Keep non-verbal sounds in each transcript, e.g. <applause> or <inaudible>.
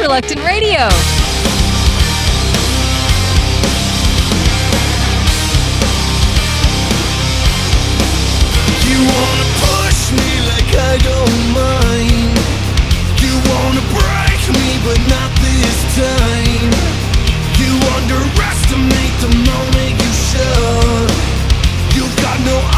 Reluctant Radio. You wanna push me like I don't mind. You wanna break me, but not this time. You underestimate the moment you should. You've got no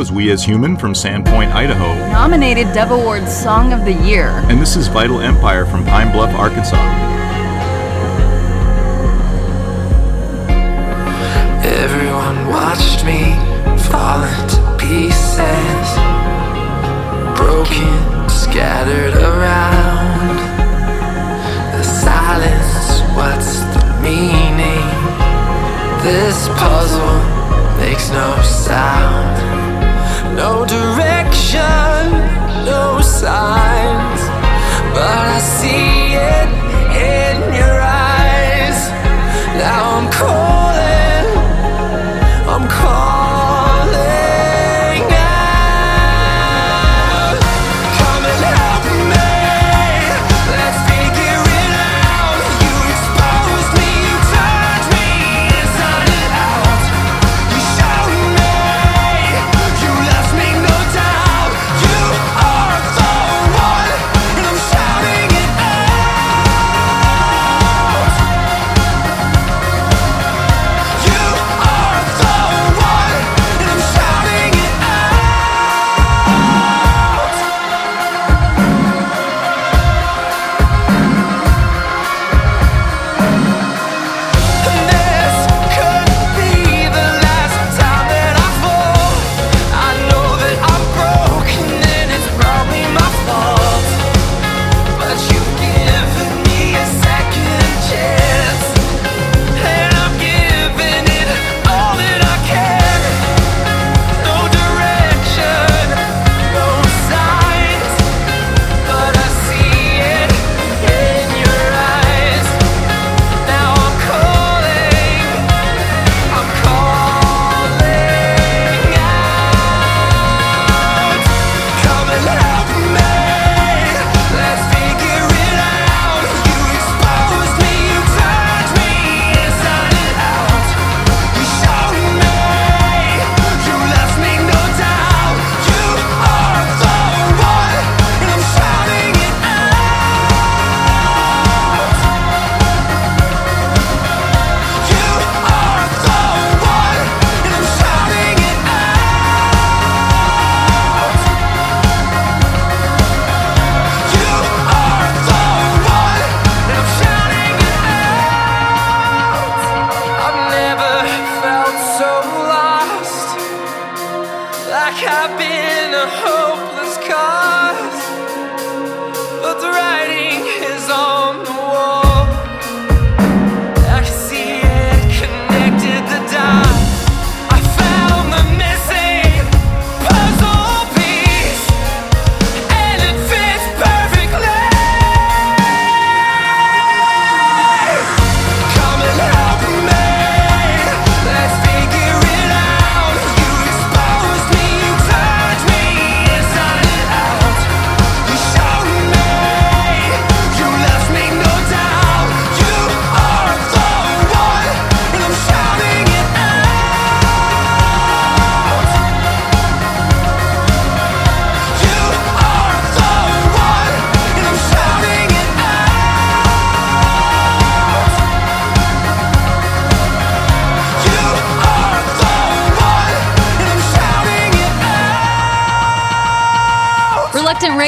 was We As Human from Sandpoint, Idaho. Nominated Dove Award Song of the Year. And this is Vital Empire from Pine Bluff, Arkansas. Everyone watched me fall into pieces, broken, scattered around. The silence, what's the meaning? This puzzle makes no sound no direction, no sign.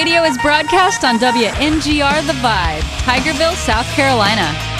Radio is broadcast on WNGR The Vibe, Tigerville, South Carolina.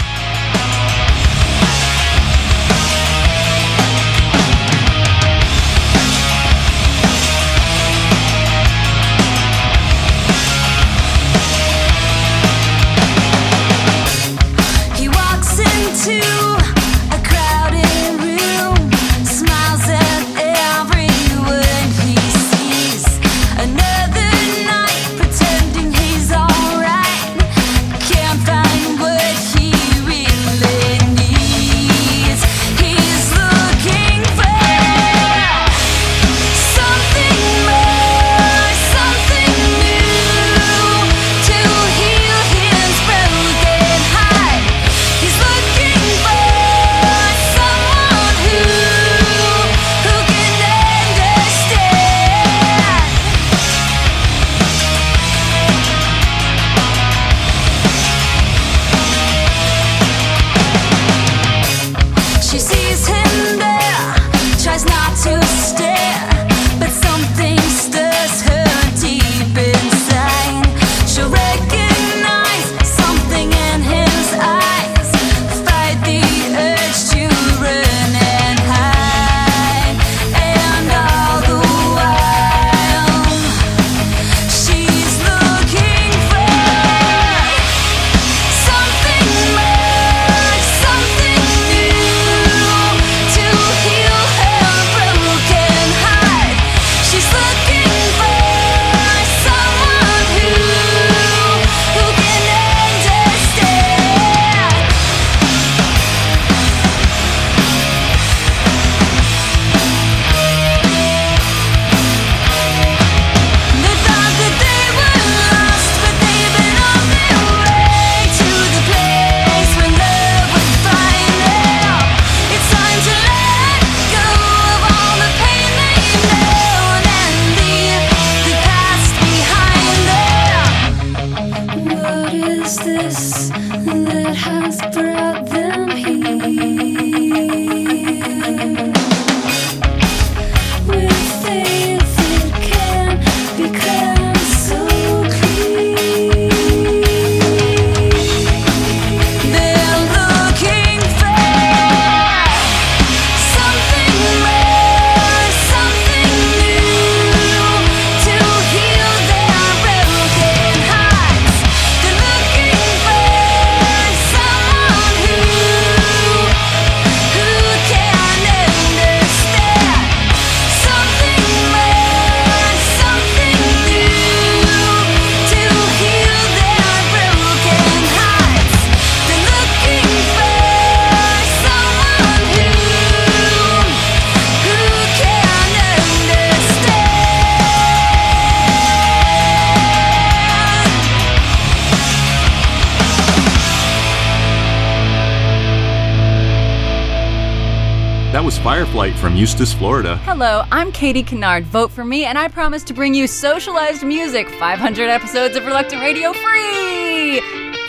that was Fireflight from Eustis, Florida. Hello, I'm Katie Kennard. Vote for me, and I promise to bring you socialized music, 500 episodes of Reluctant Radio free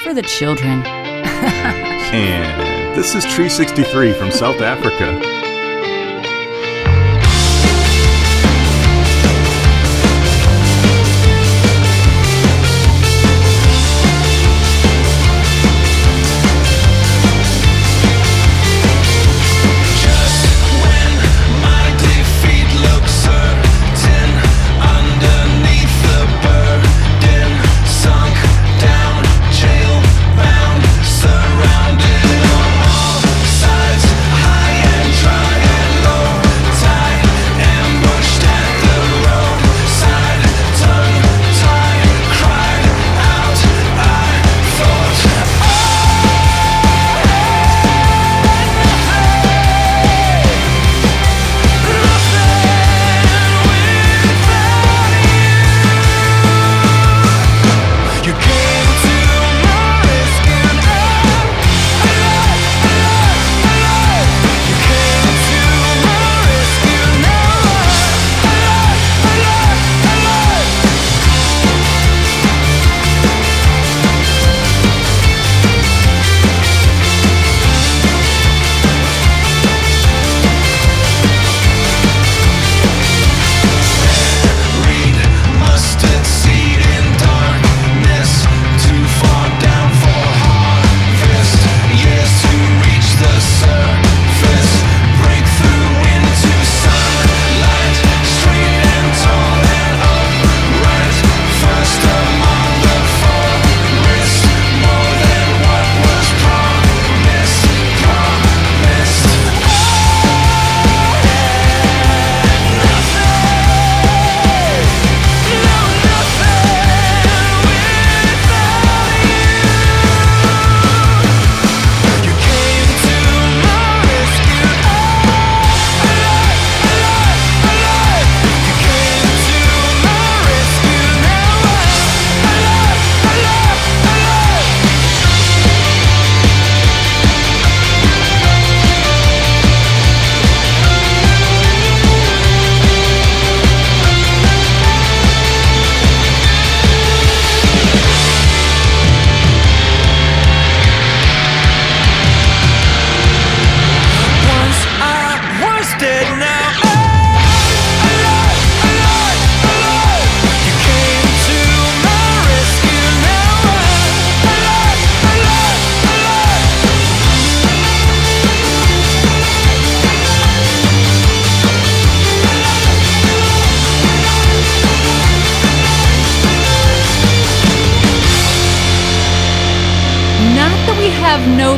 for the children. <laughs> and this is Tree 63 from South Africa.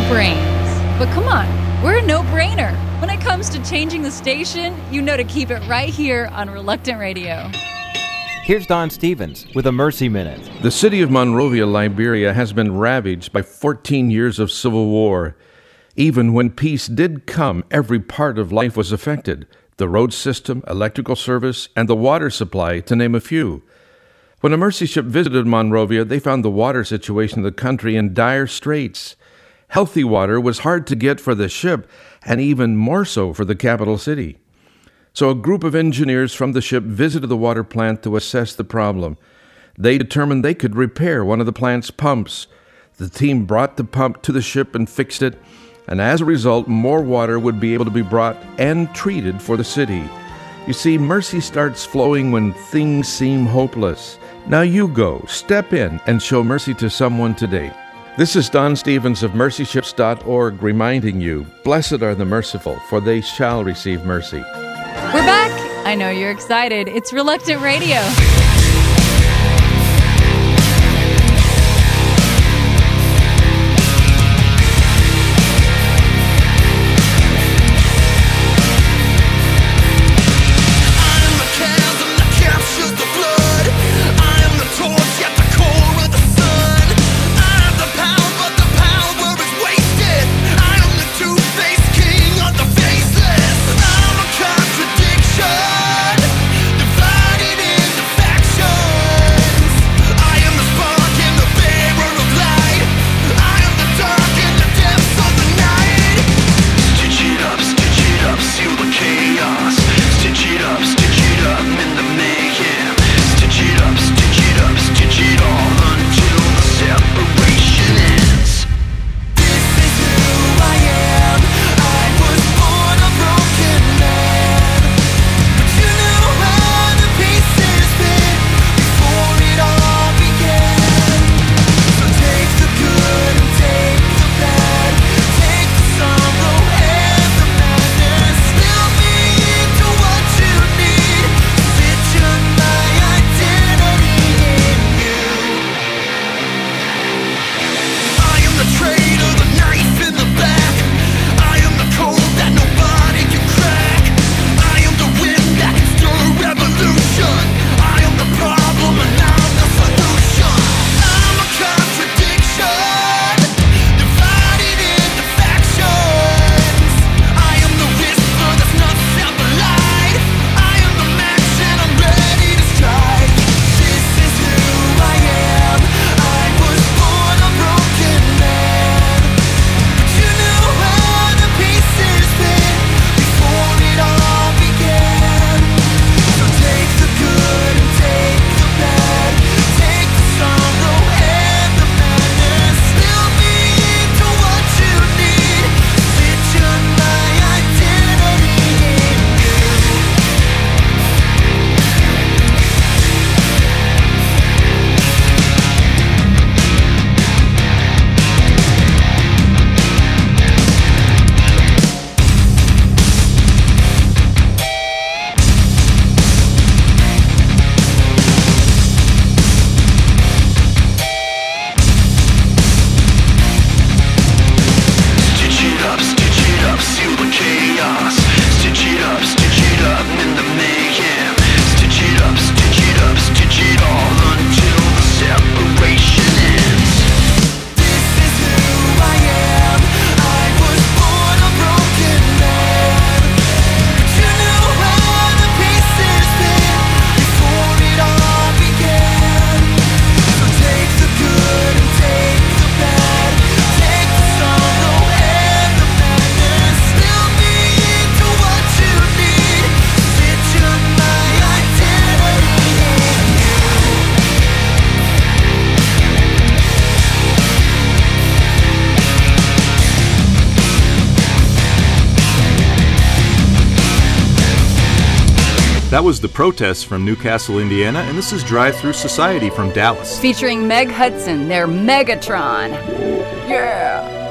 Have no brains. But come on, we're a no brainer. When it comes to changing the station, you know to keep it right here on Reluctant Radio. Here's Don Stevens with a Mercy Minute. The city of Monrovia, Liberia has been ravaged by 14 years of civil war. Even when peace did come, every part of life was affected the road system, electrical service, and the water supply, to name a few. When a mercy ship visited Monrovia, they found the water situation of the country in dire straits. Healthy water was hard to get for the ship, and even more so for the capital city. So a group of engineers from the ship visited the water plant to assess the problem. They determined they could repair one of the plant's pumps. The team brought the pump to the ship and fixed it, and as a result, more water would be able to be brought and treated for the city. You see, mercy starts flowing when things seem hopeless. Now you go, step in, and show mercy to someone today. This is Don Stevens of mercyships.org reminding you Blessed are the merciful, for they shall receive mercy. We're back. I know you're excited. It's Reluctant Radio. That was The Protest from Newcastle, Indiana, and this is Drive Through Society from Dallas. Featuring Meg Hudson, their Megatron. Yeah.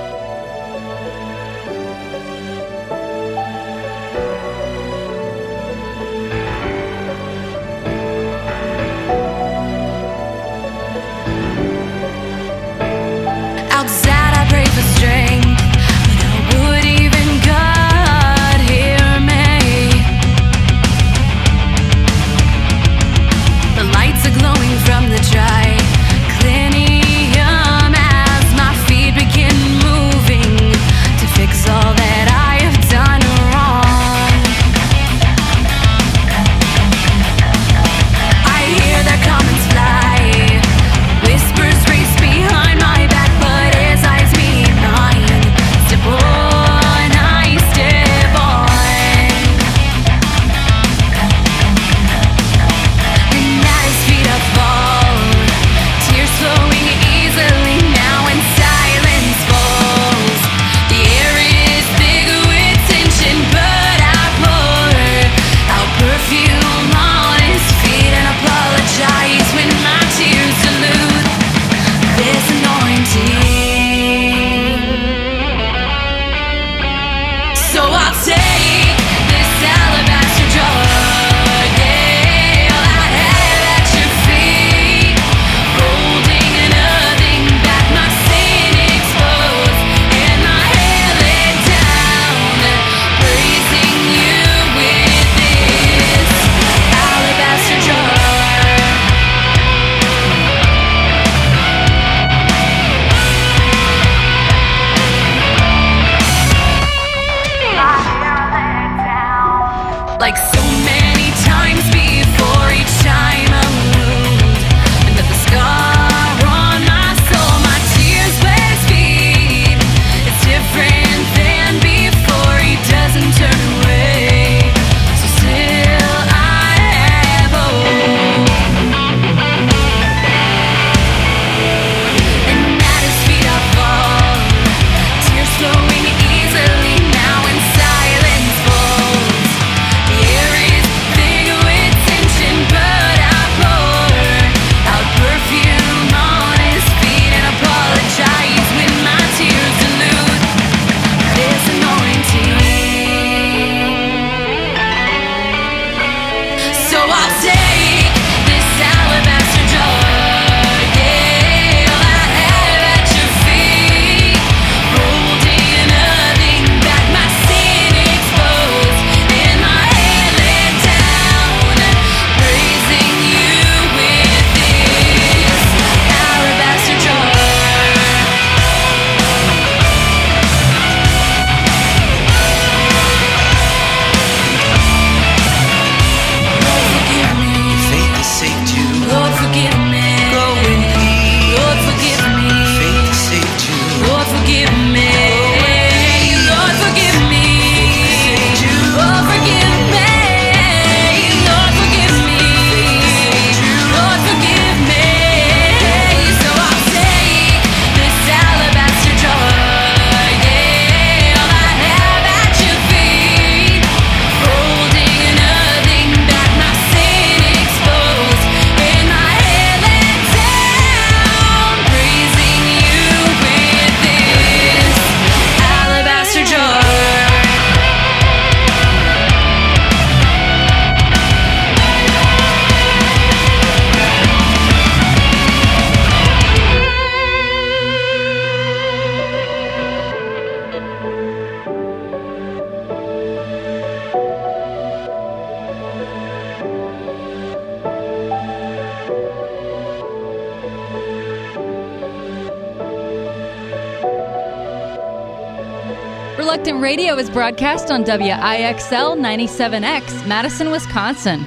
Reluctant Radio is broadcast on WIXL 97X, Madison, Wisconsin.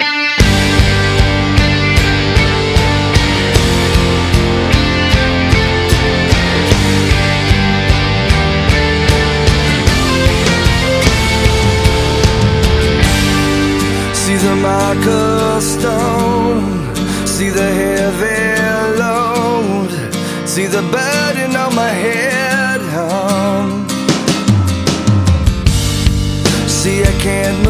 See the marker stone, see the heavy load, see the burden on my head can't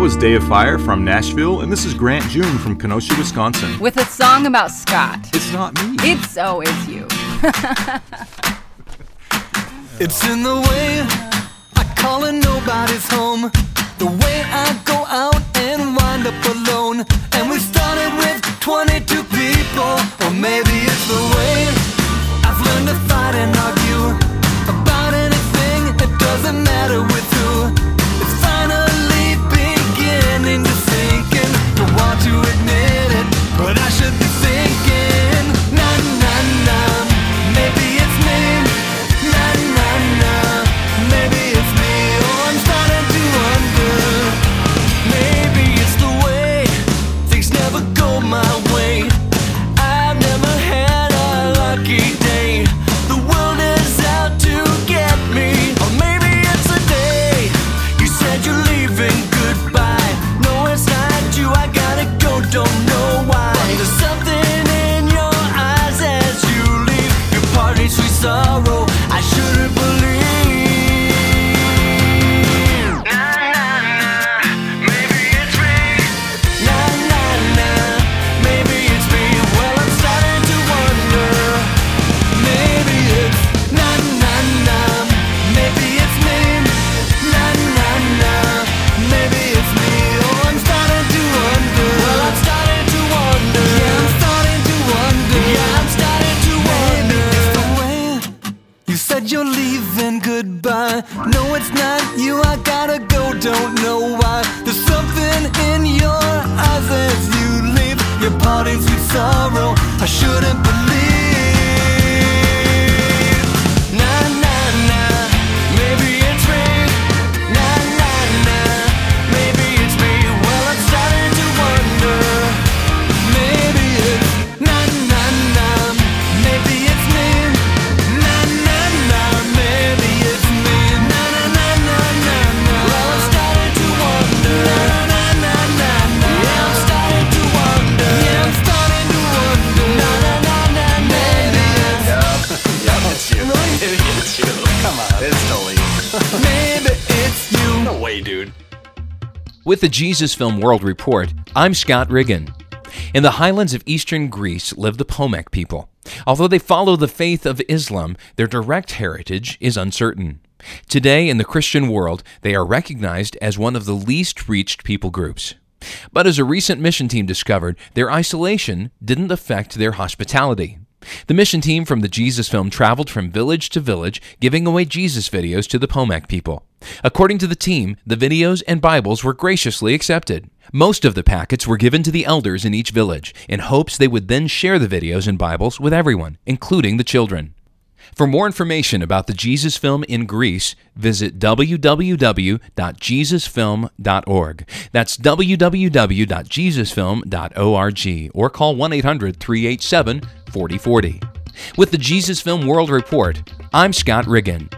That was Day of Fire from Nashville, and this is Grant June from Kenosha, Wisconsin. With a song about Scott. It's not me. It's oh, it's you. <laughs> it's in the way I call and nobody's home. The way I go out and wind up alone. And we started with 22 people, or maybe it's the way I've learned to fight and argue about anything. It doesn't matter. With the Jesus Film World Report, I'm Scott Riggin. In the highlands of eastern Greece live the Pomak people. Although they follow the faith of Islam, their direct heritage is uncertain. Today, in the Christian world, they are recognized as one of the least reached people groups. But as a recent mission team discovered, their isolation didn't affect their hospitality. The mission team from the Jesus film traveled from village to village, giving away Jesus videos to the Pomak people. According to the team, the videos and Bibles were graciously accepted. Most of the packets were given to the elders in each village, in hopes they would then share the videos and Bibles with everyone, including the children. For more information about the Jesus film in Greece, visit www.jesusfilm.org. That's www.jesusfilm.org or call 1 800 387 4040. With the Jesus Film World Report, I'm Scott Riggin.